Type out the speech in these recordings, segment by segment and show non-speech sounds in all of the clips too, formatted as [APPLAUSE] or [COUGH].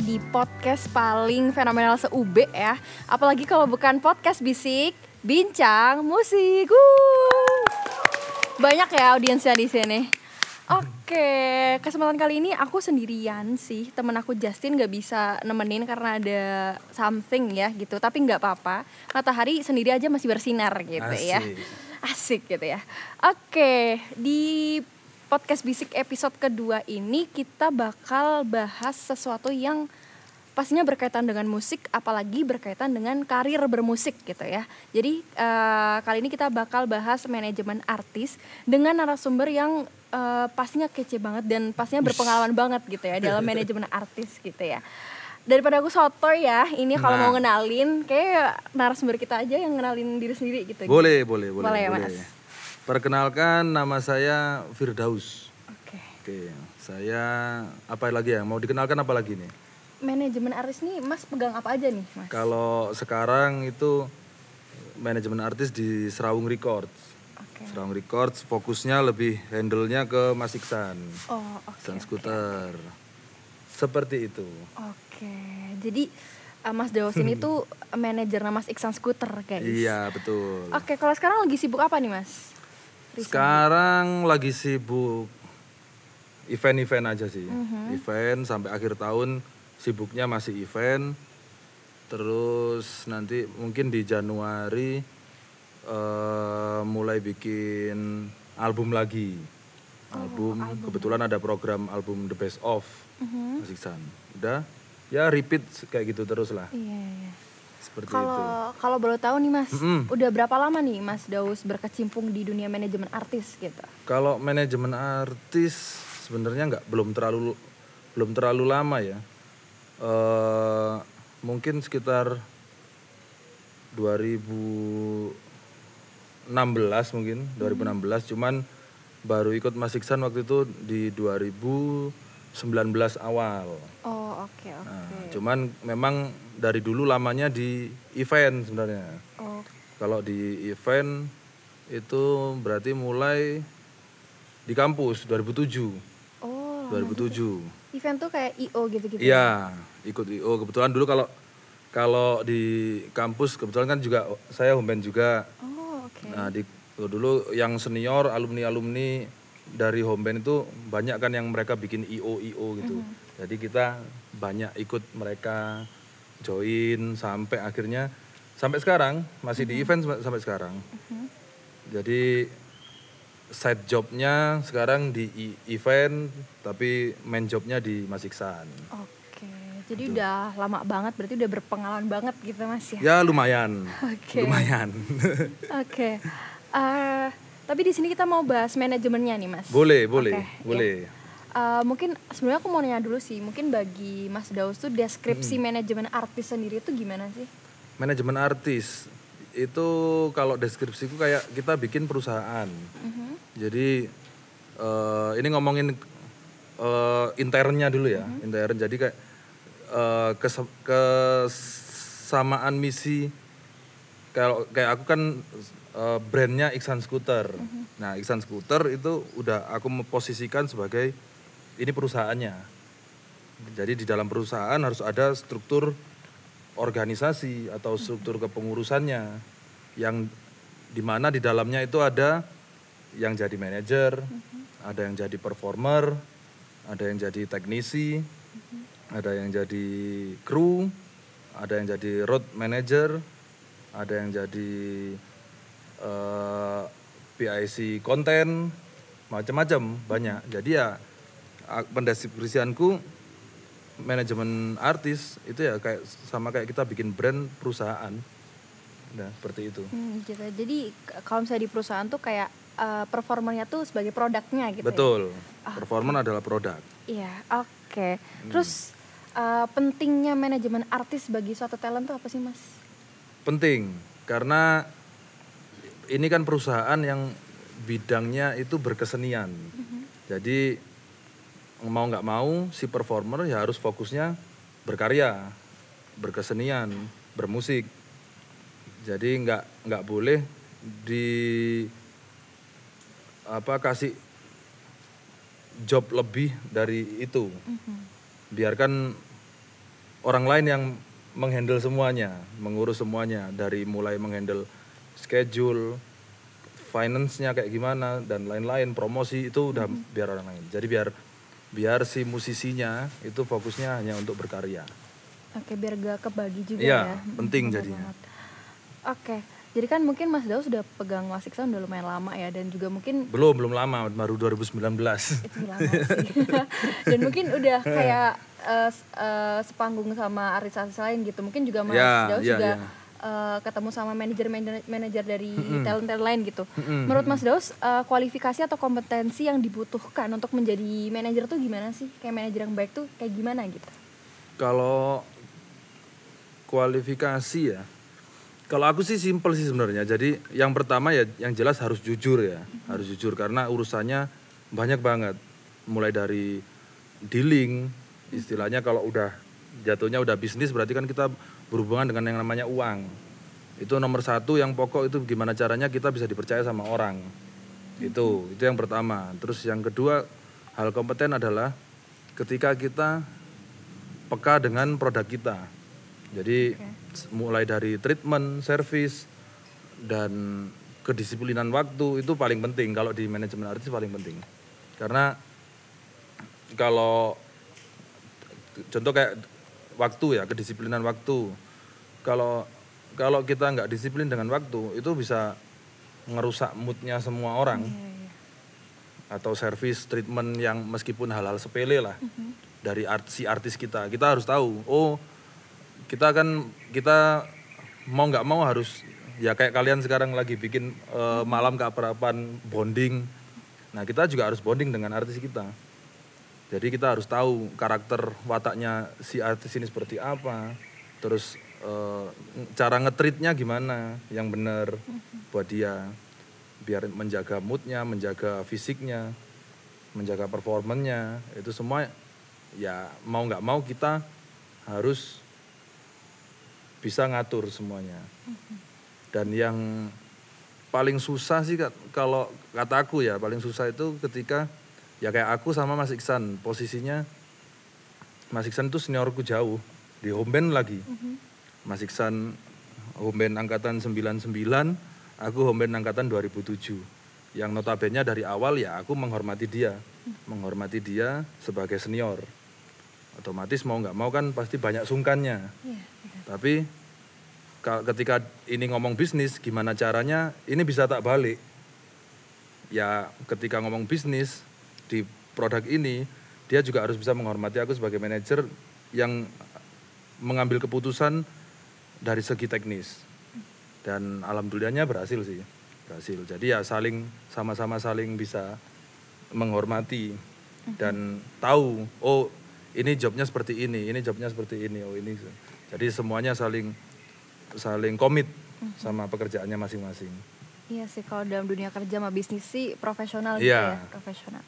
di podcast paling fenomenal se-UB ya. Apalagi kalau bukan podcast bisik, bincang musik. Wuh. Banyak ya audiensnya di sini. Oke, kesempatan kali ini aku sendirian sih. Temen aku Justin gak bisa nemenin karena ada something ya gitu. Tapi nggak apa-apa. Matahari sendiri aja masih bersinar gitu ya. Asik gitu ya. Oke, di podcast Bisik episode kedua ini kita bakal bahas sesuatu yang pastinya berkaitan dengan musik, apalagi berkaitan dengan karir bermusik gitu ya. Jadi uh, kali ini kita bakal bahas manajemen artis dengan narasumber yang uh, pastinya kece banget dan pastinya berpengalaman banget gitu ya dalam [LAUGHS] manajemen artis gitu ya. Daripada aku soto ya, ini kalau nah. mau ngenalin, kayak narasumber kita aja yang ngenalin diri sendiri gitu. Boleh, gitu. boleh, boleh. Boleh, boleh. Mas. Perkenalkan nama saya Firdaus. Oke. Okay. Oke, saya apa lagi ya? Mau dikenalkan apa lagi nih? Manajemen artis nih Mas pegang apa aja nih, Mas? Kalau sekarang itu manajemen artis di Serawung Records. Okay. Serawung Records fokusnya lebih handle-nya ke Mas Iksan. Oh, oke. Okay, Iksan Skuter. Okay. Seperti itu. Oke. Okay. Jadi uh, Mas Daus ini tuh [LAUGHS] manajer Mas Iksan Skuter, guys. Iya, betul. Oke, okay, kalau sekarang lagi sibuk apa nih, Mas? Sekarang lagi sibuk event-event aja sih. Mm-hmm. Event sampai akhir tahun sibuknya masih event. Terus nanti mungkin di Januari uh, mulai bikin album lagi. Oh, album. album. Kebetulan ada program album The Best of mm-hmm. Mas Iksan. Udah ya repeat kayak gitu terus lah. Iya, iya seperti kalau, itu. Kalau boleh tahu nih Mas, mm -hmm. udah berapa lama nih Mas Daus berkecimpung di dunia manajemen artis gitu? Kalau manajemen artis sebenarnya nggak belum terlalu belum terlalu lama ya. Uh, mungkin sekitar 2016 mungkin, 2016 hmm. cuman baru ikut Mas Iksan waktu itu di 2019 awal. Oh, oke okay, oke. Okay. Nah, cuman memang dari dulu lamanya di event sebenarnya. Oh. Kalau di event itu berarti mulai di kampus 2007. Oh. 2007. Event tuh kayak IO gitu-gitu. Iya, ikut IO. Kebetulan dulu kalau kalau di kampus kebetulan kan juga saya home juga. Oh, oke. Okay. Nah, di dulu yang senior alumni-alumni dari home band itu banyak kan yang mereka bikin IO IO gitu. Mm -hmm. Jadi kita banyak ikut mereka join sampai akhirnya sampai sekarang masih uh -huh. di mm-hmm. event sampai sekarang. Uh -huh. Jadi side jobnya sekarang di event tapi main jobnya di Mas Iksan. Oke, jadi Betul. udah lama banget berarti udah berpengalaman banget gitu Mas ya? Ya lumayan. Oke. Lumayan. [LAUGHS] Oke. Uh, tapi di sini kita mau bahas manajemennya nih Mas. Boleh, boleh, okay, boleh. Ya. Uh, mungkin sebenarnya aku mau nanya dulu sih, mungkin bagi Mas Daus tuh deskripsi hmm. manajemen artis sendiri itu gimana sih? Manajemen artis itu kalau deskripsiku kayak kita bikin perusahaan. Uh-huh. Jadi uh, ini ngomongin uh, internnya dulu ya, uh-huh. intern. Jadi kayak uh, kes- kesamaan misi kalau kayak aku kan uh, brandnya Iksan Scooter. Uh-huh. Nah Iksan Scooter itu udah aku memposisikan sebagai ini perusahaannya. Jadi di dalam perusahaan harus ada struktur organisasi atau struktur kepengurusannya yang di mana di dalamnya itu ada yang jadi manajer, ada yang jadi performer, ada yang jadi teknisi, ada yang jadi kru, ada yang jadi road manager, ada yang jadi uh, eh, PIC konten, macam-macam banyak. Jadi ya pendeskripsianku manajemen artis itu ya kayak sama kayak kita bikin brand perusahaan nah seperti itu hmm, gitu. jadi kalau misalnya di perusahaan tuh kayak uh, performanya tuh sebagai produknya gitu ya? betul ya? performan adalah produk iya oke okay. hmm. terus uh, pentingnya manajemen artis bagi suatu talent tuh apa sih mas penting karena ini kan perusahaan yang bidangnya itu berkesenian mm -hmm. jadi mau nggak mau si performer ya harus fokusnya berkarya, berkesenian, bermusik. Jadi nggak nggak boleh di apa kasih job lebih dari itu. Mm-hmm. biarkan orang lain yang menghandle semuanya, mengurus semuanya dari mulai menghandle schedule, finance-nya kayak gimana dan lain-lain, promosi itu udah biar orang lain. Jadi biar biar si musisinya itu fokusnya hanya untuk berkarya. Oke, biar gak kebagi juga Iya, ya. penting Benar jadinya. banget. Oke, jadi kan mungkin Mas Daus sudah pegang Mas Iksan udah lumayan lama ya dan juga mungkin Belum, belum lama, baru 2019. itu lama sih. [LAUGHS] dan mungkin udah kayak s- eh, sepanggung sama artis-artis lain gitu. Mungkin juga Mas Ya, Daus ya, juga ya. Eh, ketemu sama manajer-manajer dari talent-talent lain gitu. Menurut Mas Daus eh, kualifikasi atau kompetensi yang dibutuhkan untuk menjadi manajer tuh gimana sih? Kayak manajer yang baik tuh kayak gimana gitu? Kalau kualifikasi ya, kalau aku sih simpel sih sebenarnya. Jadi yang pertama ya yang jelas harus jujur ya, harus jujur karena urusannya banyak banget. Mulai dari dealing, istilahnya kalau udah jatuhnya udah bisnis berarti kan kita berhubungan dengan yang namanya uang. Itu nomor satu yang pokok itu gimana caranya kita bisa dipercaya sama orang. Itu, itu yang pertama. Terus yang kedua hal kompeten adalah ketika kita peka dengan produk kita. Jadi s- mulai dari treatment, service dan kedisiplinan waktu itu paling penting kalau di manajemen artis paling penting. Karena kalau contoh kayak waktu ya, kedisiplinan waktu. Kalau kalau kita nggak disiplin dengan waktu itu bisa ngerusak moodnya semua orang. Iya, iya. atau service treatment yang meskipun hal-hal sepele lah dari art, si artis kita. Kita harus tahu oh kita kan kita mau nggak mau harus ya kayak kalian sekarang lagi bikin eh, malam keakraban bonding. Nah kita juga harus bonding dengan artis kita jadi kita harus tahu karakter wataknya si artis ini seperti apa. Terus eh, cara ngetritnya gimana yang benar buat dia. Biar menjaga moodnya menjaga fisiknya menjaga performanya itu semua ya mau nggak mau kita harus bisa ngatur semuanya. Dan yang paling susah sih kalau kataku ya paling susah itu ketika ya kayak aku sama Mas Iksan. Posisinya Mas Iksan itu seniorku jauh. Di home band lagi. Mas Iksan home band angkatan 99 aku home band angkatan 2007 yang notabene dari awal ya aku menghormati dia. Menghormati dia sebagai senior. Otomatis mau nggak mau kan pasti banyak sungkannya. Iya, benar. tapi ka- ketika ini ngomong bisnis, gimana caranya ini bisa tak balik? Ya ketika ngomong bisnis di produk ini, dia juga harus bisa menghormati aku sebagai manajer yang mengambil keputusan dari segi teknis. Dan alhamdulillahnya berhasil sih, berhasil. Jadi ya saling sama-sama saling bisa menghormati dan tahu oh ini jobnya seperti ini, ini jobnya seperti ini, oh ini. Jadi semuanya saling saling komit sama pekerjaannya masing-masing. Iya sih kalau dalam dunia kerja sama bisnis sih profesional Iya. gitu ya, profesional.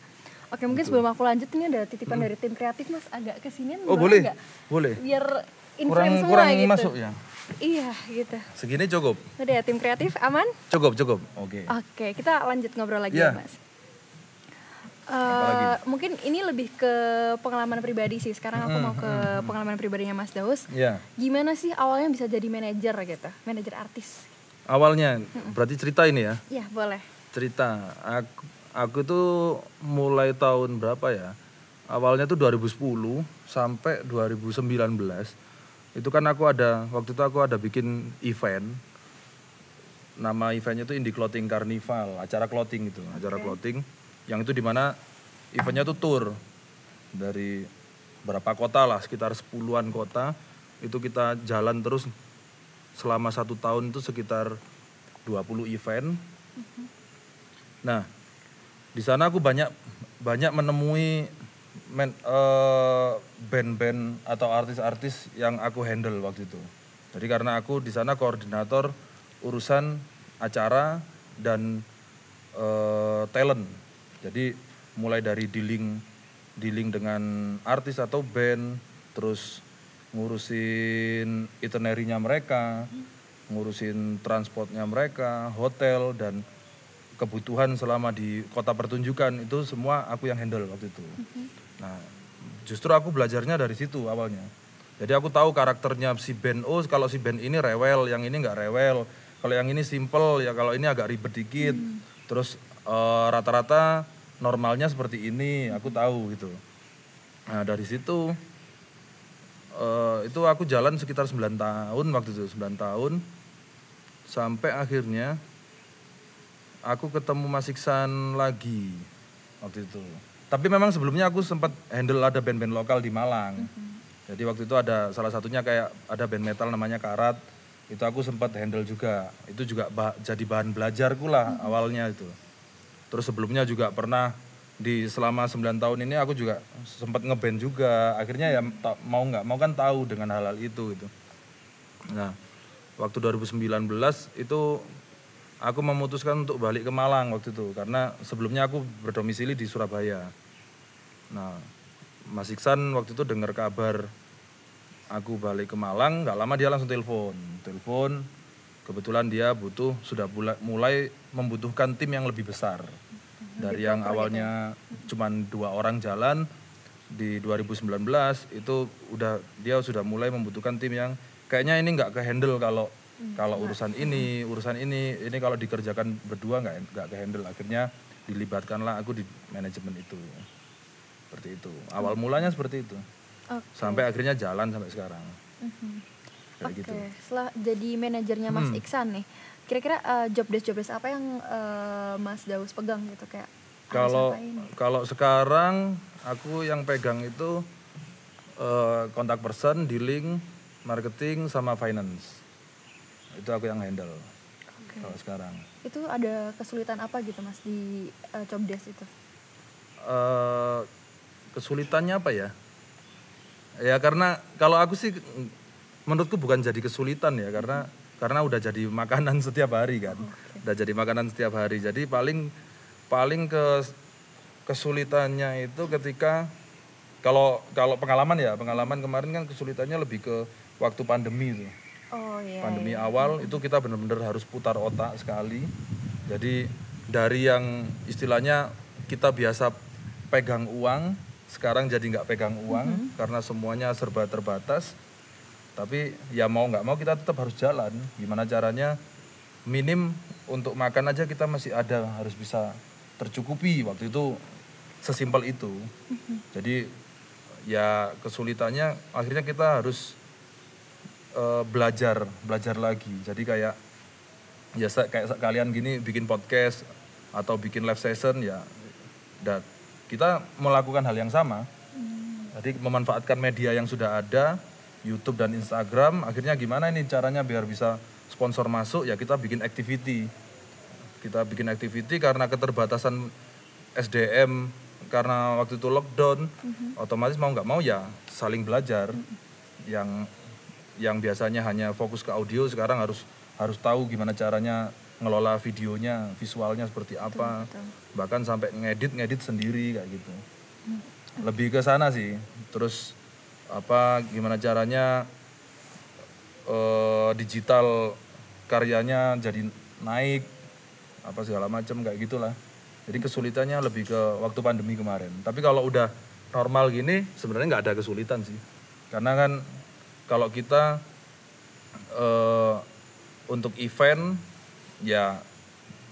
Oke mungkin sebelum aku lanjut ini ada titipan dari tim kreatif mas agak kesinian Oh boleh boleh, nggak? boleh. Biar Kurang semua kurang gitu. masuk ya. Iya gitu. Segini cukup, Udah ya tim kreatif aman? cukup cukup. Oke. Oke kita lanjut ngobrol lagi Iya. ya mas. Eh, mungkin ini lebih ke pengalaman pribadi sih. Sekarang aku mau ke pengalaman pribadinya Mas Daus. Ya. Gimana sih awalnya bisa jadi manajer gitu, manajer artis? Awalnya berarti cerita ini ya. Iya boleh. Cerita aku aku tuh mulai tahun berapa ya? Awalnya tuh 2010 sampai 2019. Itu kan aku ada waktu itu aku ada bikin event nama eventnya itu Indie Clothing Carnival, acara clothing itu, acara clothing yang itu di mana eventnya tuh tour dari berapa kota lah, sekitar 10-an kota itu kita jalan terus selama satu tahun itu sekitar 20 event. Nah, di sana aku banyak banyak menemui men, eh, band-band atau artis-artis yang aku handle waktu itu. Jadi karena aku di sana koordinator urusan acara dan eh, talent. Jadi mulai dari dealing dealing dengan artis atau band, terus ngurusin itinerary-nya mereka, ngurusin transportnya mereka, hotel dan kebutuhan selama di kota pertunjukan itu semua aku yang handle waktu itu. Nah, justru aku belajarnya dari situ awalnya. Jadi aku tahu karakternya si band oh kalau si band ini rewel yang ini nggak rewel. Kalau yang ini simple ya kalau ini agak ribet dikit. Terus eh, rata-rata normalnya seperti ini aku tahu gitu. Nah dari situ eh, itu aku jalan sekitar 9 tahun waktu itu 9 tahun. Sampai akhirnya aku ketemu Mas Iksan lagi waktu itu. Tapi memang sebelumnya aku sempat handle ada band-band lokal di Malang. Jadi waktu itu ada salah satunya kayak ada band metal namanya Karat. Itu aku sempat handle juga. Itu juga ba- jadi bahan belajarku lah awalnya itu. Terus sebelumnya juga pernah di selama 9 tahun ini aku juga sempat ngeband juga. Akhirnya ya mau nggak mau kan tahu dengan hal-hal itu gitu. Nah, waktu 2019 itu aku memutuskan untuk balik ke Malang waktu itu karena sebelumnya aku berdomisili di Surabaya. Nah, Mas Iksan waktu itu dengar kabar aku balik ke Malang, nggak lama dia langsung telepon. Telepon, kebetulan dia butuh sudah mulai membutuhkan tim yang lebih besar. Dari yang awalnya cuman dua orang jalan di 2019 itu udah dia sudah mulai membutuhkan tim yang kayaknya ini nggak ke handle kalau kalau urusan ini urusan ini ini kalau dikerjakan berdua nggak nggak ke handle akhirnya dilibatkanlah aku di manajemen itu. Seperti itu. Awal mulanya seperti itu. Oke. sampai akhirnya jalan sampai sekarang. Mhm. kayak Oke, gitu. Setelah jadi manajernya Mas Hmm. Iksan nih, kira-kira eh, job desk job desk apa yang eh, Mas Daus pegang gitu? Kayak kalau kalau sekarang aku yang pegang itu eh, kontak person dealing marketing sama finance itu aku yang handle Oke. kalau sekarang Itu ada kesulitan apa gitu Mas di job desk itu? eh kesulitannya apa ya? Ya karena kalau aku sih menurutku bukan jadi kesulitan ya karena karena udah jadi makanan [LAUGHS] setiap hari kan. Udah jadi makanan setiap hari. Jadi paling paling ke kesulitannya itu ketika kalau kalau pengalaman ya, pengalaman kemarin kan kesulitannya lebih ke waktu pandemi itu Oh iya. pandemi awal itu kita benar-benar harus putar otak sekali. Jadi dari yang istilahnya kita biasa pegang uang, sekarang jadi nggak pegang uang karena semuanya serba terbatas. Tapi ya mau nggak mau kita tetap harus jalan. Gimana caranya? Minim untuk makan aja kita masih ada harus bisa tercukupi waktu itu sesimpel itu. Jadi ya kesulitannya akhirnya kita harus eh, belajar belajar lagi. Jadi kayak ya kayak kalian gini bikin podcast atau bikin live session ya dan kita melakukan hal yang sama. Jadi memanfaatkan media yang sudah ada YouTube dan Instagram akhirnya gimana ini caranya biar bisa sponsor masuk ya kita bikin activity. Kita bikin activity karena keterbatasan SDM karena waktu itu lockdown otomatis mau nggak mau ya saling belajar. Yang yang biasanya hanya fokus ke audio sekarang harus harus tahu gimana caranya ngelola videonya visualnya seperti apa. betul. bahkan sampai ngedit ngedit sendiri kayak gitu. Lebih ke sana sih. Terus apa gimana caranya eh, digital karyanya jadi naik apa segala macam kayak gitulah. Jadi kesulitannya lebih ke waktu pandemi kemarin. Tapi kalau udah normal gini sebenarnya nggak ada kesulitan sih. Karena kan kalau kita eh, untuk event ya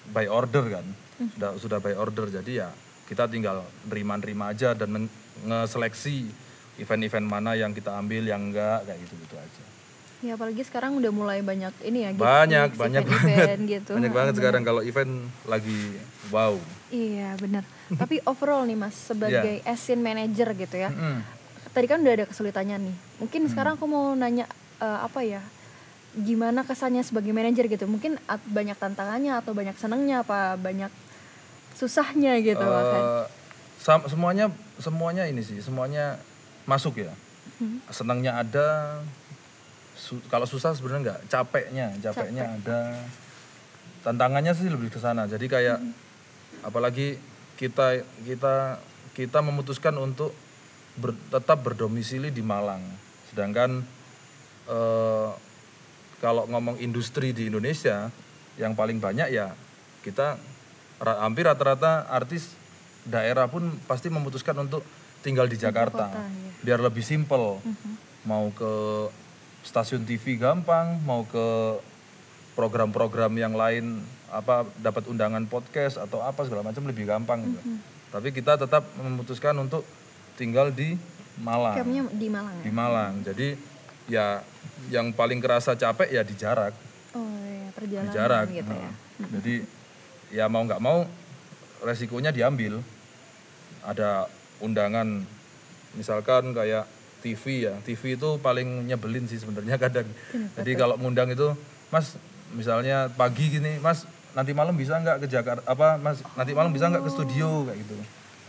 by order kan sudah sudah by order jadi ya kita tinggal nerima-nerima aja dan men- ngeseleksi event-event mana yang kita ambil yang enggak kayak gitu gitu aja Ya apalagi sekarang udah mulai banyak ini ya banyak gigs, banyak event-event banget gitu. banyak banget bener. sekarang kalau event lagi wow Iya benar. Tapi [LAUGHS] overall nih Mas sebagai asin manager gitu ya. Mm-mm. Tadi kan udah ada kesulitannya nih. Mungkin Hmm. sekarang aku mau nanya eh, apa ya? Gimana kesannya sebagai manajer gitu? Mungkin banyak tantangannya atau banyak senengnya apa banyak susahnya gitu Eh, bahkan. sam- semuanya semuanya ini sih semuanya masuk ya Hmm. senangnya ada su- kalau susah sebenarnya enggak capeknya capeknya ada tantangannya sih lebih ke sana jadi kayak apalagi kita kita kita memutuskan untuk ber- tetap berdomisili di Malang. Sedangkan eh, kalau ngomong industri di Indonesia yang paling banyak ya kita hampir rata-rata artis daerah pun pasti memutuskan untuk tinggal di Jakarta. kota, iya. biar lebih simple mau ke stasiun TV gampang mau ke program-program yang lain apa dapat undangan podcast atau apa segala macam lebih gampang gitu. Tapi kita tetap memutuskan untuk tinggal di Malang. Campnya di Malang ya? di Malang. Jadi ya yang paling kerasa capek ya di jarak. Oh iya, di perjalanan jarak gitu ya. Nah, jadi ya mau nggak mau resikonya diambil. Ada undangan misalkan kayak TV ya. TV itu paling nyebelin sih sebenarnya [LAUGHS] kadang. Jadi kalau ngundang itu Mas misalnya pagi gini Mas nanti malam bisa nggak ke Jakarta apa Mas nanti malam bisa nggak ke studio? kayak gitu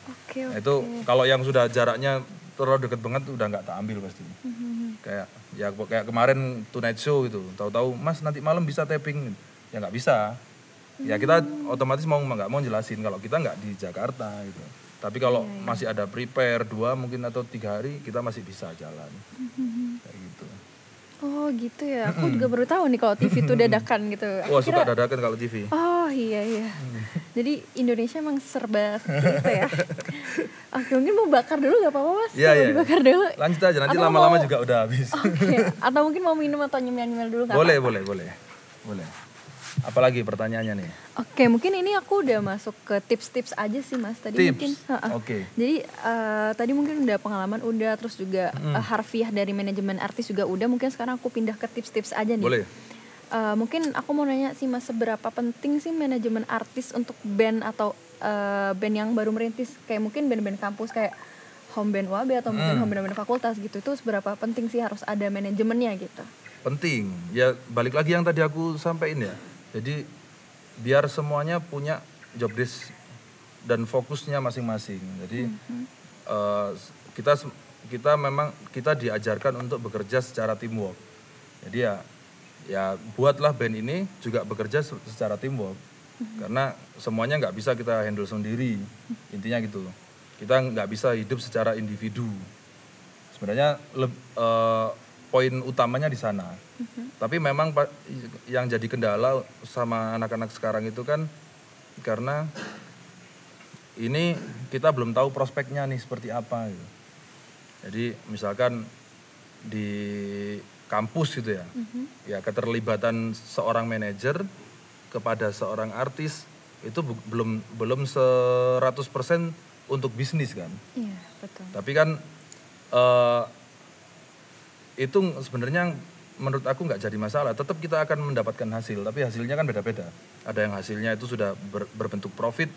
Oke, Nah, itu kalau yang sudah jaraknya terlalu deket banget udah nggak tak ambil pasti. Mhm. kayak ya kayak kemarin Tonight Show itu tahu-tahu Mas nanti malam bisa taping. Ya nggak bisa. Ya kita otomatis mau nggak mau jelasin kalau kita nggak di Jakarta gitu. Tapi kalau masih ada prepare dua mungkin atau tiga hari kita masih bisa jalan. Gitu Oh gitu ya, aku juga baru tahu nih kalau TV itu dadakan gitu. Aku wah suka kira- dadakan kalau TV Oh iya iya. Jadi Indonesia emang serba seperti itu ya. [LAUGHS] Oke mungkin mau bakar dulu gak apa-apa mas? Iya, iya. Dibakar dulu. lanjut aja nanti lama-lama mau- juga udah habis Oke. [LAUGHS] Atau mungkin mau minum atau nyemil-nyemil dulu nggak boleh boleh boleh boleh apalagi pertanyaannya nih Oke, mungkin ini aku udah masuk ke tips-tips aja sih mas. Tadi Tips? mungkin, ha-ha. Oke. Jadi eh, tadi mungkin udah pengalaman udah, terus juga Hmm. eh, harfiah dari manajemen artis juga udah. Mungkin sekarang aku pindah ke tips-tips aja nih. boleh Eh, mungkin aku mau nanya sih mas, seberapa penting sih manajemen artis untuk band atau eh, band yang baru merintis? Kayak mungkin band-band kampus kayak home band UAB atau mungkin Hmm. home band-band fakultas gitu. Itu seberapa penting sih harus ada manajemennya gitu? penting ya balik lagi yang tadi aku sampaikan ya jadi biar semuanya punya job desk dan fokusnya masing-masing. Jadi eh, kita se- kita memang kita diajarkan untuk bekerja secara teamwork. Jadi ya ya buatlah band ini juga bekerja se- secara teamwork. Karena semuanya nggak bisa kita handle sendiri. Intinya gitu. Kita nggak bisa hidup secara individu. Sebenarnya leb- eh, poin utamanya di sana. Tapi memang yang jadi kendala sama anak-anak sekarang itu kan karena ini kita belum tahu prospeknya nih seperti apa gitu. Jadi misalkan di kampus gitu ya. Ya keterlibatan seorang manajer kepada seorang artis itu bu- belum belum 100% untuk bisnis kan. Iya betul. Tapi kan eh, itu sebenarnya menurut aku nggak jadi masalah. Tetap kita akan mendapatkan hasil, tapi hasilnya kan beda-beda. Ada yang hasilnya itu sudah ber- berbentuk profit,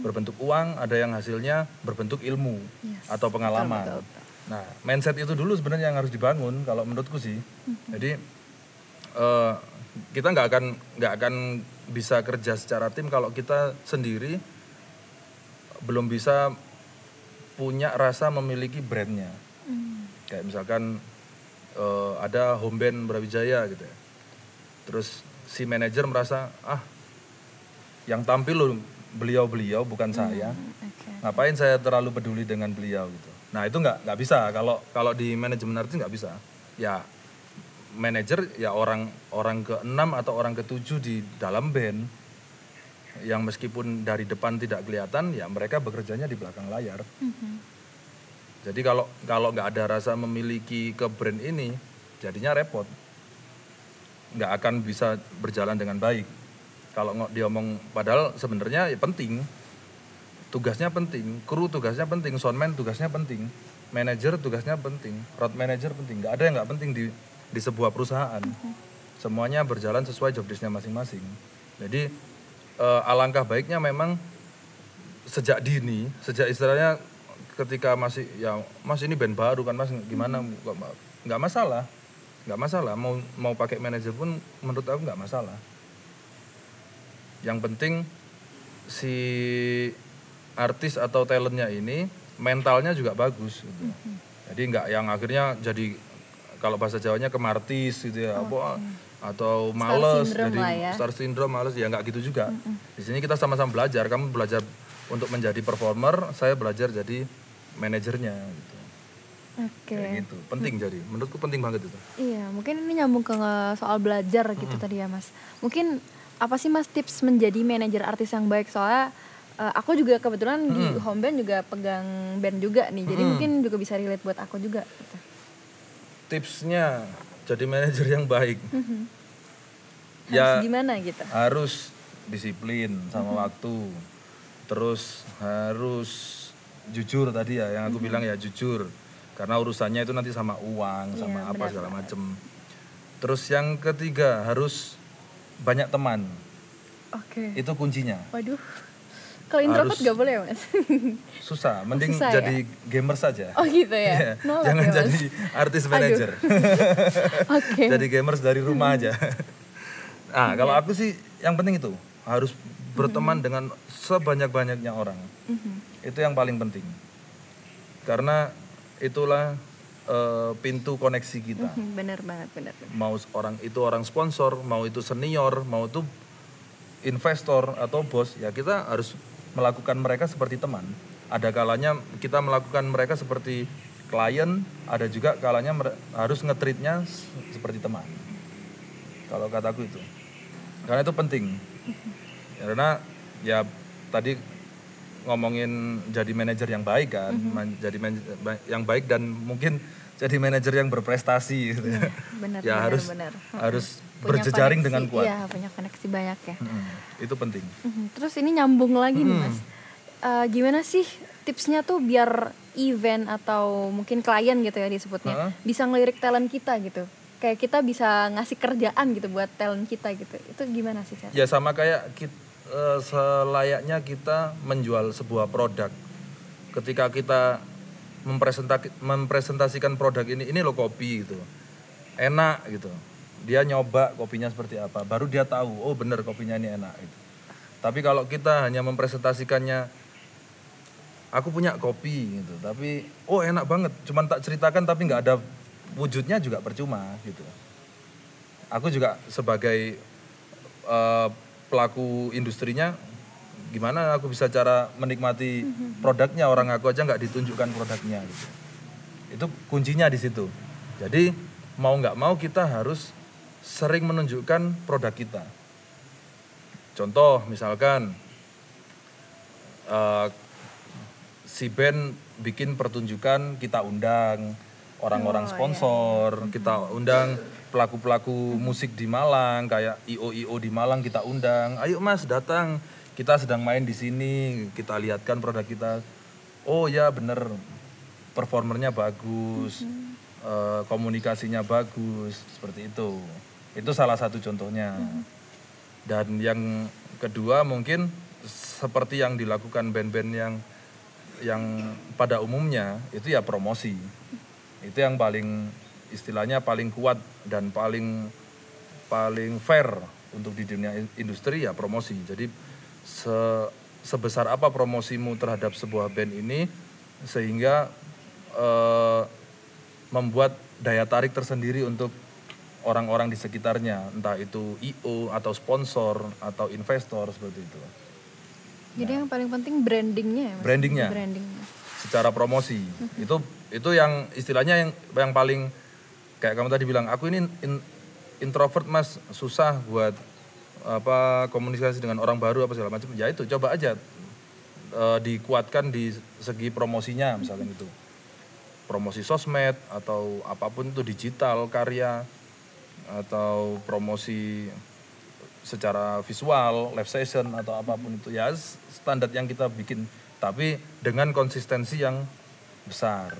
berbentuk uang, ada yang hasilnya berbentuk ilmu Yes, atau pengalaman. betul, betul. Nah, mindset itu dulu sebenarnya yang harus dibangun kalau menurutku sih. Jadi eh, kita nggak akan nggak akan bisa kerja secara tim kalau kita sendiri belum bisa punya rasa memiliki brandnya. Hmm. Kayak misalkan eh, ada home band Brawijaya gitu ya. Terus si manajer merasa ah yang tampil loh beliau-beliau bukan saya. Oke. Ngapain saya terlalu peduli dengan beliau gitu. Nah itu nggak nggak bisa kalau kalau di manajemen artis nggak bisa. Ya manajer ya orang orang ke enam atau orang ketujuh di dalam band yang meskipun dari depan tidak kelihatan ya mereka bekerjanya di belakang layar. Mhm. Jadi kalau kalau nggak ada rasa memiliki ke brand ini, jadinya repot. Nggak akan bisa berjalan dengan baik. Kalau nggak diomong, padahal sebenarnya ya penting. Tugasnya penting, kru tugasnya penting, soundman tugasnya penting, manajer tugasnya penting, road manager penting. Nggak ada yang nggak penting di di sebuah perusahaan. Semuanya berjalan sesuai job desk-nya masing-masing. Jadi eh, alangkah baiknya memang sejak dini, sejak istilahnya ketika masih ya mas ini band baru kan mas? Gimana? Nggak ma- nggak masalah. Nggak masalah. Mau mau pakai manajer pun menurut aku nggak masalah. Yang penting si artis atau talentnya ini mentalnya juga bagus gitu. jadi nggak yang akhirnya jadi kalau bahasa Jawanya kemartis gitu ya. Apa atau males syndrome jadi ya. star syndrome males. Ya nggak gitu juga. Di sini kita sama-sama belajar. Kamu belajar untuk menjadi performer saya belajar jadi manajernya gitu Oke. kayak gitu penting jadi menurutku penting banget itu Iya, mungkin ini nyambung ke soal belajar gitu tadi ya, Mas. Mungkin apa sih Mas tips menjadi manajer artis yang baik? Soalnya eh, aku juga kebetulan di Hmm. home band juga pegang band juga nih. Jadi mungkin juga bisa relate buat aku juga. gitu. Tipsnya jadi manajer yang baik. Harus ya gimana gitu. harus disiplin sama waktu. Terus harus jujur tadi ya yang aku bilang ya jujur. Karena urusannya itu nanti sama uang, sama Iya, apa benar, segala macem. Terus yang ketiga harus banyak teman. Oke. Itu kuncinya. Waduh. Kalau introvert Harus- gak boleh mas? [LAUGHS] Susah, mending susah ya? jadi gamer saja. oh gitu ya? [LAUGHS] Iya, Nolak Jangan ya, Mas? jadi artis manager. [LAUGHS] Oke. jadi gamers dari rumah aja. Nah, kalau aku sih yang penting itu harus berteman dengan sebanyak-banyaknya orang. Mhm. Itu yang paling penting. Karena itulah eh, pintu koneksi kita. Mhm, Bener banget, bener. Mau orang itu orang sponsor, mau itu senior, mau itu investor atau bos, ya kita harus melakukan mereka seperti teman. Ada kalanya kita melakukan mereka seperti klien, ada juga kalanya harus ngetritnya seperti teman. Kalau kataku itu, karena itu penting. Karena ya tadi ngomongin jadi manajer yang baik kan, man- jadi yang baik dan mungkin jadi manajer yang berprestasi. Gitu. [LAUGHS] Bener, ya bener, harus bener. harus Punya berjejaring koneksi, dengan kuat. Iya, punya koneksi banyak ya. Mm-mm, itu penting. Mhm, Terus ini nyambung lagi nih Hmm. mas. Eh, gimana sih tipsnya tuh biar event atau mungkin klien gitu ya disebutnya Heeh. bisa ngelirik talent kita gitu. Kayak kita bisa ngasih kerjaan gitu buat talent kita gitu. Itu gimana sih cara? Ya sama kayak kit- eh, selayaknya kita menjual sebuah produk. Ketika kita mempresentasi- mempresentasikan produk ini, ini lo kopi gitu, enak gitu. Dia nyoba kopinya seperti apa, baru dia tahu, oh bener kopinya ini enak. Gitu. Tapi kalau kita hanya mempresentasikannya, aku punya kopi gitu, tapi oh enak banget, cuman tak ceritakan tapi nggak ada wujudnya juga percuma gitu. Aku juga sebagai eh, pelaku industrinya gimana aku bisa cara menikmati produknya orang aku aja nggak ditunjukkan produknya gitu. itu kuncinya di situ jadi mau nggak mau kita harus sering menunjukkan produk kita contoh misalkan eh, si band bikin pertunjukan kita undang orang-orang Oh, iya, sponsor kita undang pelaku-pelaku musik di Malang kayak IO-IO di Malang kita undang. Ayo mas datang. Kita sedang main di sini kita lihatkan produk kita. Oh ya bener. Performernya bagus eh, komunikasinya bagus seperti itu. Itu salah satu contohnya. Dan yang kedua mungkin seperti yang dilakukan band-band yang yang pada umumnya itu ya promosi itu yang paling istilahnya paling kuat dan paling paling fair untuk di dunia in- industri ya promosi jadi se- sebesar apa promosimu terhadap sebuah band ini sehingga eh, membuat daya tarik tersendiri untuk orang-orang di sekitarnya entah itu IO atau sponsor atau investor seperti itu Jadi yang paling penting brandingnya ya mas? Brandingnya. Brandingnya. Secara promosi. Itu itu yang istilahnya yang yang paling kayak kamu tadi bilang aku ini in- introvert mas. Susah buat apa komunikasi dengan orang baru apa segala macam. Ya itu coba aja eh, dikuatkan di segi promosinya misalnya itu promosi sosmed atau apa pun itu digital karya atau promosi secara visual, live session atau apa pun itu. Ya standar yang kita bikin tapi dengan konsistensi yang besar.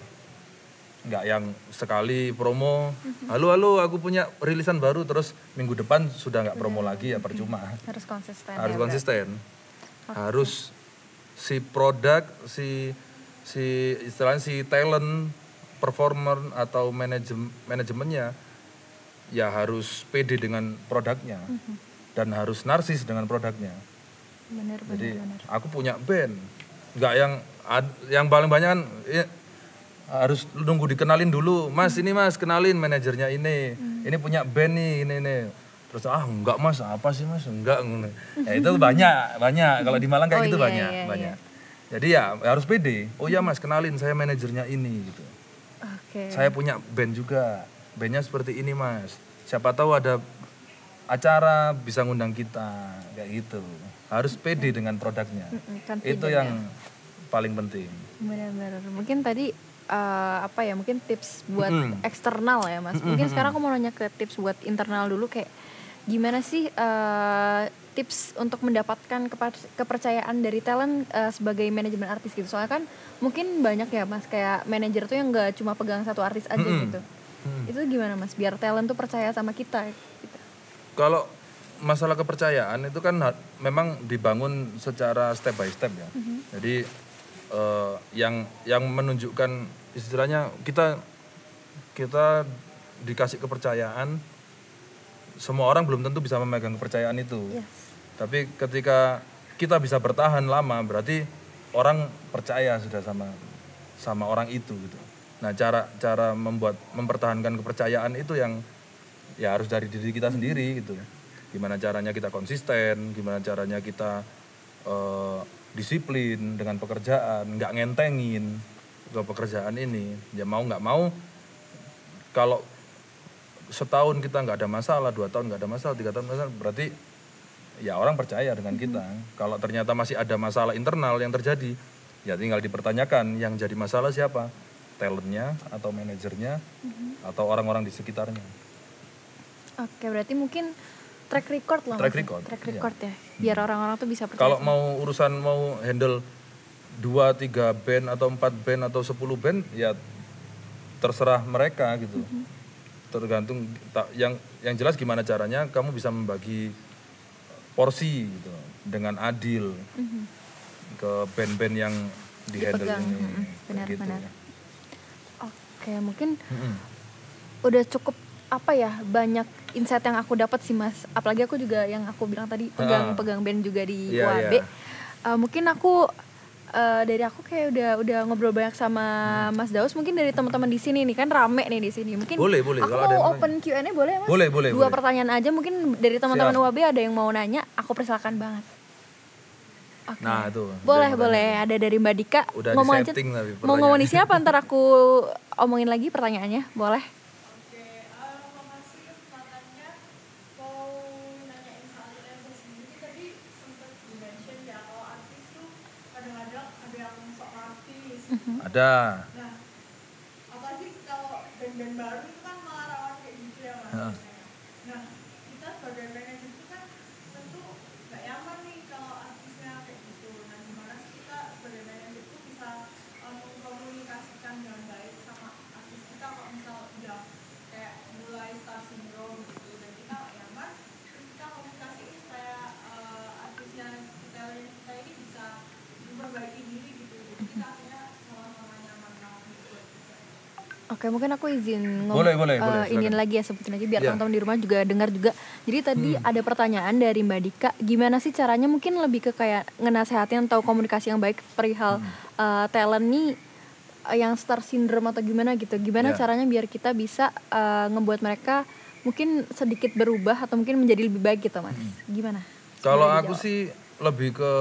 Nggak yang sekali promo halo halo aku punya rilisan baru terus minggu depan sudah nggak promo lagi ya percuma. Harus konsisten. harus ya, konsisten. Harus si produk si si istilahnya si talent performer atau manajem manajemennya ya harus pede dengan produknya. Dan harus narsis dengan produknya. Bener, bener, jadi bener. aku punya band nggak yang yang paling banyak kan ya, harus nunggu dikenalin dulu. Mas ini mas kenalin manajernya ini. Hmm. ini punya band nih ini nih terus ah enggak mas apa sih mas? Enggak ya itu banyak banyak. Kalau di Malang kayak Oh, gitu iya, banyak iya, banyak. jadi ya harus pede. Oh ya mas kenalin saya manajernya ini gitu. Oke. saya punya band juga. Bandnya seperti ini mas. Siapa tahu ada acara bisa ngundang kita kayak gitu harus pede dengan produknya. Confident Itu ya. yang paling penting. Benar-benar. Mungkin tadi eh, apa ya? Mungkin tips buat Mm-mm. eksternal ya, Mas. Mungkin sekarang aku mau nanya ke tips buat internal dulu kayak gimana sih eh, tips untuk mendapatkan kepercayaan dari talent eh, sebagai manajemen artis gitu. Soalnya kan mungkin banyak ya, Mas, kayak manajer tuh yang nggak cuma pegang satu artis aja Mm-mm. gitu. Itu gimana, Mas? Biar talent tuh percaya sama kita gitu. Kalau masalah kepercayaan itu kan memang dibangun secara step by step ya. Jadi eh, yang yang menunjukkan istilahnya kita kita dikasih kepercayaan semua orang belum tentu bisa memegang kepercayaan itu. Yes. Tapi ketika kita bisa bertahan lama berarti orang percaya sudah sama sama orang itu gitu. Nah, cara cara membuat mempertahankan kepercayaan itu yang ya harus dari diri kita sendiri gitu. Gimana caranya kita konsisten, gimana caranya kita eh, disiplin dengan pekerjaan, nggak ngentengin ke pekerjaan ini. Ya mau nggak mau kalau setahun kita nggak ada masalah, dua tahun nggak ada masalah, tiga tahun masalah, berarti ya orang percaya dengan kita. Kalau ternyata masih ada masalah internal yang terjadi, ya tinggal dipertanyakan yang jadi masalah siapa, talentnya atau manajernya atau orang-orang di sekitarnya. Oke, berarti mungkin track record lah. Track record, Track iya. record ya. Biar orang-orang tuh bisa percaya. Kalau mau urusan mau handle dua tiga band atau empat band atau 10 band ya terserah mereka gitu tergantung ta- yang yang jelas gimana caranya kamu bisa membagi porsi gitu dengan adil ke band-band yang di handle ini mm-mm, benar, gitu. benar. Oke, mungkin Mm-mm. udah cukup apa ya banyak insight yang aku dapat sih mas apalagi aku juga yang aku bilang tadi pegang Ah. pegang band juga di Iya, UAB iya. Eh, mungkin aku eh, dari aku kayak udah udah ngobrol banyak sama Hmm. Mas Daus mungkin dari teman-teman di sini nih kan rame nih di sini mungkin Boleh, boleh, aku kalau mau open Q&A boleh mas Boleh, boleh, dua boleh. pertanyaan aja mungkin dari teman-teman. UAB ada yang mau nanya aku persilakan banget Oke. Nah, itu. Boleh, boleh. Ada dari Mbak Dika. Udah ngomong aja. tapi Mau ngomong di pertanyaannya. siapa [LAUGHS] ntar aku omongin lagi pertanyaannya. Boleh. Ada. Apalagi kalau band-band baru itu kan malah rawan kayak gitu ya mas. Nah kita sebagai manajer itu kan tentu nggak nyaman nih kalau artisnya kayak gitu. Nah gimana sih kita sebagai manajer itu bisa um, mengkomunikasikan dengan baik sama artis kita kalau misal udah kayak mulai star syndrome gitu dan kita nggak nyaman terus kita komunikasiin supaya uh, artisnya kita kita ini bisa memperbaiki diri gitu. Jadi kita akhirnya sama-sama nyaman banget gitu Oke, mungkin aku izin ngomong. Boleh, boleh, eh, boleh, silakan. lagi ya sebutin aja biar Iya. teman-teman di rumah juga dengar juga. Jadi tadi ada pertanyaan dari Mbak Dika, gimana sih caranya mungkin lebih ke kayak ngenasehatin atau komunikasi yang baik perihal eh, talent nih eh, yang star syndrome atau gimana gitu. Gimana Iya. caranya biar kita bisa eh, ngebuat mereka mungkin sedikit berubah atau mungkin menjadi lebih baik gitu, Mas. Gimana? Kalau aku sih lebih ke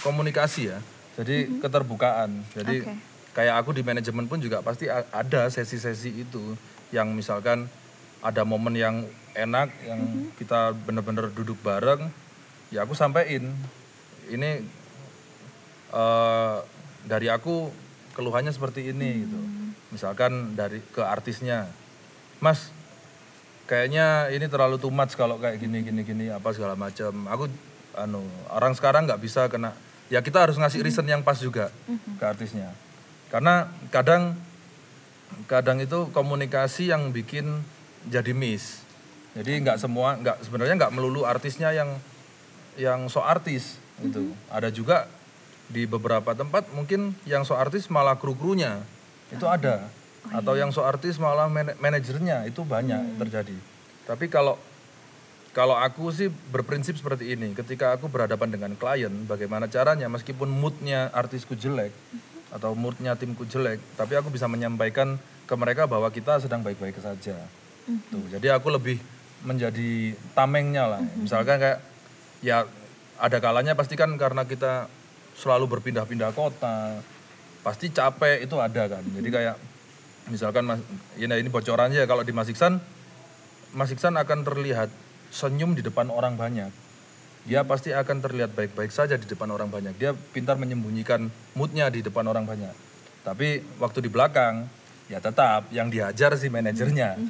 komunikasi ya. Jadi keterbukaan. Jadi Oke. Kayak aku di manajemen pun juga pasti ada sesi-sesi itu. Yang misalkan ada momen yang enak yang kita bener-bener duduk bareng ya aku sampein ini eh, dari aku keluhannya seperti ini gitu. Misalkan dari ke artisnya. Mas, kayaknya ini terlalu too much kalau kayak gini gini gini apa segala macam aku anu orang sekarang nggak bisa kena ya kita harus ngasih reason yang pas juga ke artisnya karena kadang kadang itu komunikasi yang bikin jadi miss. Jadi nggak semua nggak sebenarnya nggak melulu artisnya yang yang so artis gitu. Ada juga di beberapa tempat mungkin yang so artis malah kru krunya itu ada. Atau yang so artis malah man- manajernya itu banyak terjadi. Tapi kalau kalau aku sih berprinsip seperti ini ketika aku berhadapan dengan klien bagaimana caranya meskipun moodnya artisku jelek atau moodnya timku jelek tapi aku bisa menyampaikan ke mereka bahwa kita sedang baik-baik saja. Tuh jadi aku lebih menjadi tamengnya lah. Misalkan kayak ya ada kalanya pasti kan karena kita selalu berpindah-pindah kota pasti capek itu ada kan. Jadi kayak misalkan mas ini ini bocorannya ya kalau di Mas Iksan Mas Iksan akan terlihat senyum di depan orang banyak dia pasti akan terlihat baik-baik saja di depan orang banyak. Dia pintar menyembunyikan moodnya di depan orang banyak. Tapi waktu di belakang, ya tetap yang diajar si manajernya.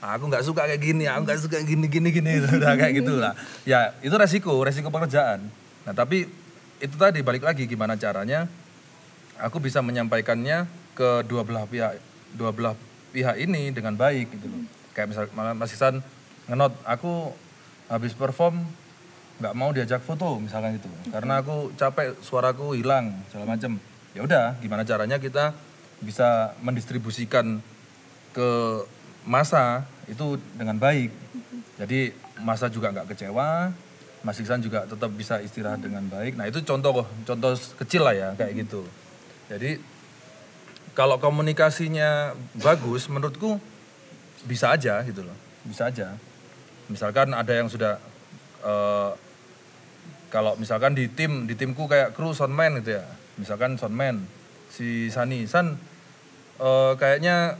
Aku nggak suka kayak gini, aku nggak suka gini gini gini, [LAUGHS] udah kayak gitulah. Ya itu resiko, resiko pekerjaan. Nah tapi itu tadi balik lagi gimana caranya aku bisa menyampaikannya ke dua belah pihak, dua belah pihak ini dengan baik gitu loh. Kayak misal malah Mas Iksan ngenot, aku habis perform nggak mau diajak foto misalkan gitu. Karena aku capek suaraku hilang segala macam ya udah gimana caranya kita bisa mendistribusikan ke masa itu dengan baik? Jadi masa juga nggak kecewa Mas Iksan juga tetap bisa istirahat dengan baik. Nah itu contoh contoh kecil lah ya kayak gitu. Jadi kalau komunikasinya bagus menurutku bisa aja gitu loh. Bisa aja. Misalkan ada yang sudah eh, kalau misalkan di tim di timku kayak kru soundman gitu ya. Misalkan soundman si Sani San eh, kayaknya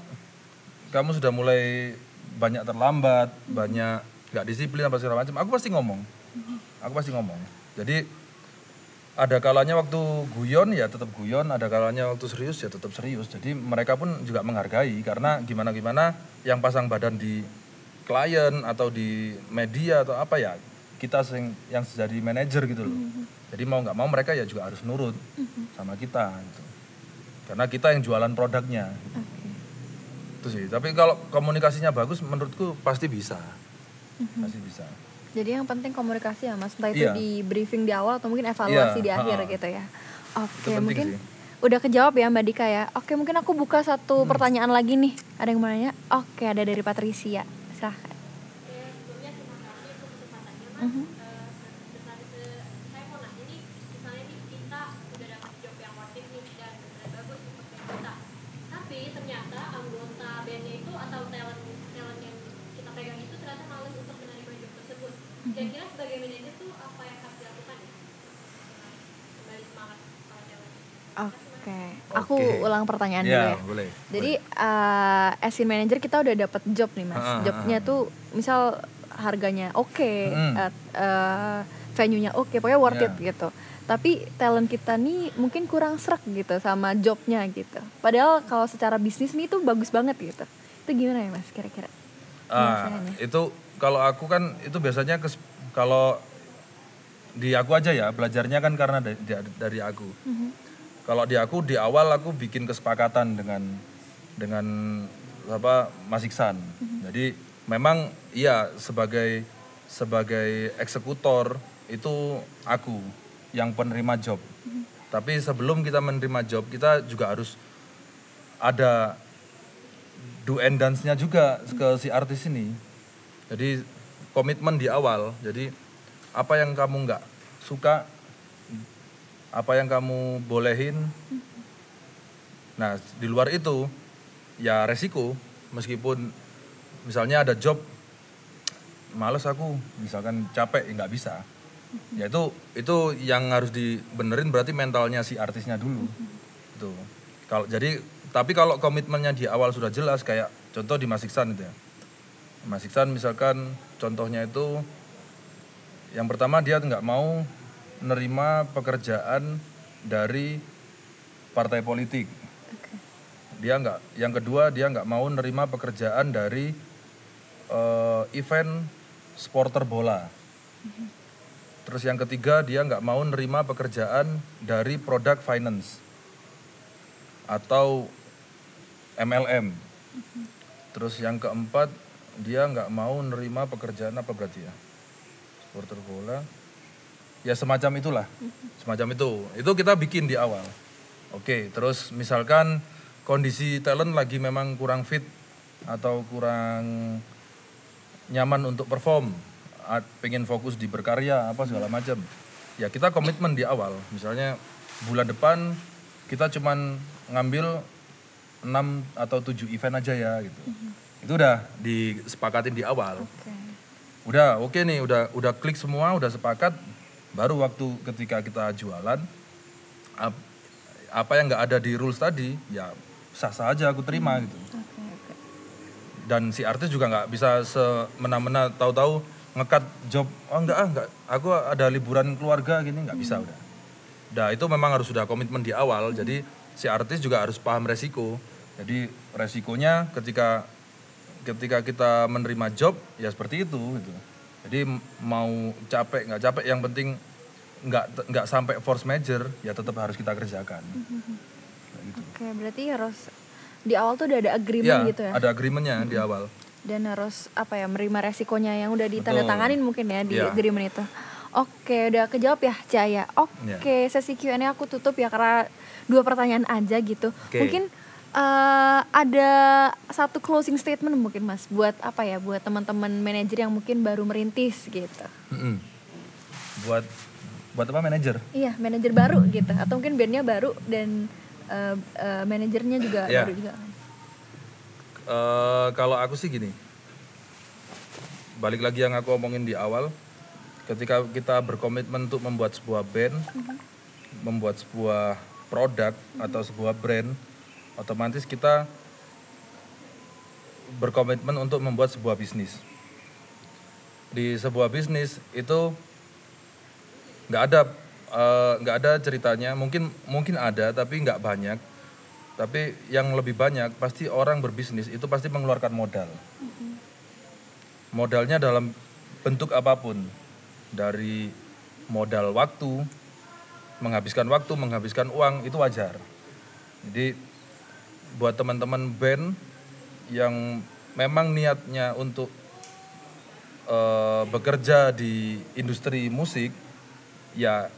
kamu sudah mulai banyak terlambat banyak nggak disiplin apa segala macam. Aku pasti ngomong. Aku pasti ngomong. Jadi ada kalanya waktu guyon ya tetap guyon. Ada kalanya waktu serius ya tetap serius. Jadi mereka pun juga menghargai. Karena gimana gimana yang pasang badan di klien atau di media atau apa ya kita sing, yang jadi manajer gitu loh jadi mau nggak mau mereka ya juga harus nurut sama kita gitu karena kita yang jualan produknya gitu. itu sih tapi kalau komunikasinya bagus menurutku pasti bisa pasti bisa Jadi yang penting komunikasi ya mas, entah itu Iya. di briefing di awal atau mungkin evaluasi Iya, di akhir ha-ha. gitu ya. Oke penting mungkin sih. udah kejawab ya Mbak Dika ya. Oke mungkin aku buka satu Hmm. pertanyaan lagi nih. Ada yang mau nanya? Oke ada dari Patricia. Silahkan. Ya, sebelumnya terima kasih untuk kesempatannya mas. Mhm. Eh, besar- se- saya mau nanya nih, misalnya nih kita udah dapat job yang worth it nih dan benar bagus untuk band kita. Tapi ternyata anggota bandnya itu atau talent talent yang kita pegang itu ternyata males untuk menerima job tersebut. Kira-kira sebagai manajer tuh apa yang harus dilakukan ya? Kembali semangat para talent. Oke. Aku Oke. ulang pertanyaan dulu ya ya. boleh Jadi uh, as in manager kita udah dapat job nih mas. Ha-ha, Jobnya ha-ha. tuh misal harganya oke, Mm. uh, uh, venue-nya oke, pokoknya worth Ya. it gitu. Tapi talent kita nih mungkin kurang serak gitu sama jobnya gitu. Padahal kalau secara bisnis nih tuh bagus banget gitu. Itu gimana ya mas kira-kira? Biasanya. itu kalau aku kan itu biasanya kes- kalau di aku aja ya belajarnya kan karena dari, dari aku. Kalau di aku di awal aku bikin kesepakatan dengan dengan apa Mas Iksan. Jadi memang iya sebagai sebagai eksekutor itu aku yang penerima job. Tapi sebelum kita menerima job kita juga harus ada do and dance-nya juga ke si artis ini. Jadi komitmen di awal. Jadi apa yang kamu nggak suka, apa yang kamu bolehin. Nah di luar itu ya resiko. Meskipun misalnya ada job, males aku, misalkan capek, ya nggak bisa. Ya itu itu yang harus dibenerin berarti mentalnya si artisnya dulu. Itu. Kalau jadi tapi kalau komitmennya di awal sudah jelas kayak contoh di Mas Iksan itu ya. Mas Iksan misalkan contohnya itu yang pertama dia nggak mau nerima pekerjaan dari partai politik. Dia nggak. Yang kedua dia nggak mau nerima pekerjaan dari eh, event supporter bola. Terus yang ketiga dia nggak mau nerima pekerjaan dari produk finance atau MLM. Terus yang keempat dia nggak mau nerima pekerjaan apa berarti ya? Supporter bola. Ya semacam itulah, semacam itu. Itu kita bikin di awal. Oke, terus misalkan kondisi talent lagi memang kurang fit atau kurang nyaman untuk perform, pengen fokus di berkarya apa segala macam. Ya kita komitmen di awal. Misalnya bulan depan kita cuman ngambil 6 atau 7 event aja ya gitu. Itu udah disepakatin di awal. Udah oke nih, udah udah klik semua, udah sepakat. Baru waktu ketika kita jualan ap- apa yang nggak ada di rules tadi, ya sah-sah aja aku terima gitu Oke, oke. Dan si artis juga nggak bisa semena-mena tahu-tahu ngekat job oh enggak ah enggak aku ada liburan keluarga gini nggak bisa udah. Nah itu memang harus sudah komitmen di awal. Jadi si artis juga harus paham resiko. Jadi resikonya ketika ketika kita menerima job ya seperti itu gitu. Jadi mau capek nggak capek yang penting nggak nggak sampai force major ya tetap harus kita kerjakan. Kayak gitu. Oke, berarti harus di awal tuh udah ada agreement ya gitu ya. ada agreementnya di awal Dan harus apa ya, menerima resikonya yang udah ditandatanganin mungkin ya di Iya. agreement itu. Oke, udah kejawab ya, Jaya. Oke, sesi Q&A aku tutup ya karena dua pertanyaan aja gitu. Oke. Mungkin eh, ada satu closing statement mungkin Mas buat apa ya, buat teman-teman manajer yang mungkin baru merintis gitu. Mm-mm. buat buat apa manajer Iya, manajer baru gitu atau mungkin bandnya baru dan eh, eh, manajernya juga Iya. baru juga. Eh, kalau aku sih gini. Balik lagi yang aku omongin di awal. Ketika kita berkomitmen untuk membuat sebuah band membuat sebuah produk atau sebuah brand otomatis kita berkomitmen untuk membuat sebuah bisnis. Di sebuah bisnis itu nggak ada eh, nggak ada ceritanya. Mungkin mungkin ada tapi nggak banyak. Tapi yang lebih banyak pasti orang berbisnis itu pasti mengeluarkan modal. Modalnya dalam bentuk apa pun. Dari modal waktu menghabiskan waktu menghabiskan uang itu wajar. Jadi buat teman-teman band yang memang niatnya untuk eh, bekerja di industri musik ya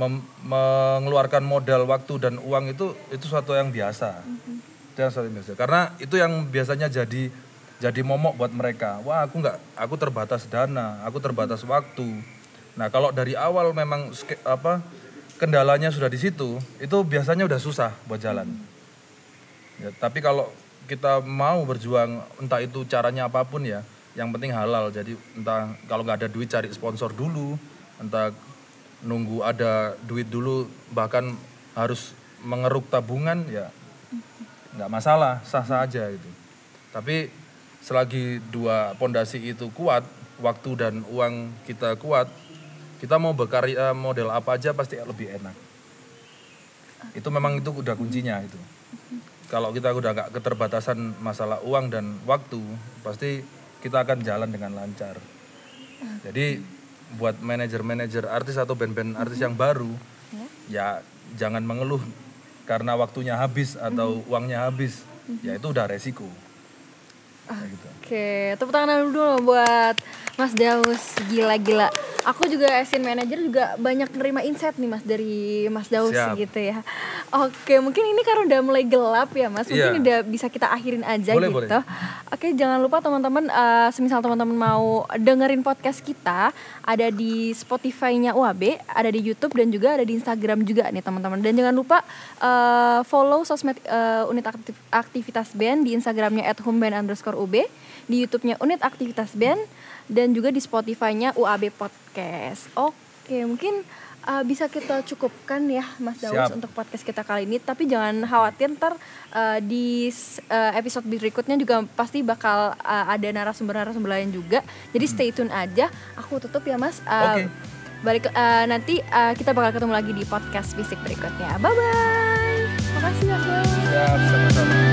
mengeluarkan modal waktu dan uang itu itu suatu yang biasa. Yang suatu yang biasa. Karena itu yang biasanya jadi jadi momok buat mereka. Wah aku nggak aku terbatas dana aku terbatas waktu. Nah kalau dari awal memang apa kendalanya sudah di situ itu biasanya udah susah buat jalan. Ya, tapi kalau kita mau berjuang entah itu caranya apa pun ya, yang penting halal. Jadi entah kalau nggak ada duit cari sponsor dulu, entah nunggu ada duit dulu, bahkan harus mengeruk tabungan ya nggak masalah, sah-sah aja gitu. Tapi selagi dua pondasi itu kuat, waktu dan uang kita kuat, kita mau berkarya model apa aja pasti lebih enak. Itu memang itu udah kuncinya itu kalau kita udah nggak keterbatasan masalah uang dan waktu pasti kita akan jalan dengan lancar jadi buat manajer-manajer artis atau band-band artis yang baru ya jangan mengeluh karena waktunya habis atau uangnya habis ya itu udah resiko gitu. Oke, tepuk tangan dulu buat Mas Daus. Gila-gila. Aku juga asin manager juga banyak nerima insight nih Mas dari Mas Daus Siap. gitu ya. Oke, mungkin ini karena udah mulai gelap ya Mas. Mungkin Iya. udah bisa kita akhirin aja Boleh, gitu. boleh. Oke, jangan lupa teman-teman eh, semisal teman-teman mau dengerin podcast kita ada di Spotify-nya UAB, ada di YouTube dan juga ada di Instagram juga nih teman-teman. Dan jangan lupa eh, follow sosmed eh, unit aktif- aktivitas band di Instagramnya @homeband underscore UB, di YouTube-nya unit aktivitas band dan juga di Spotify-nya UAB Podcast. Oke, mungkin eh, bisa kita cukupkan ya Mas Daus Siap. untuk podcast kita kali ini. Tapi jangan khawatir ntar eh, di eh, episode berikutnya juga pasti bakal eh, ada narasumber-narasumber lain juga. Jadi stay tune aja. Aku tutup ya Mas. Eh, Oke. Balik eh, nanti eh, kita bakal ketemu lagi di podcast fisik berikutnya. Bye bye. Makasih Mas Daus. Siap,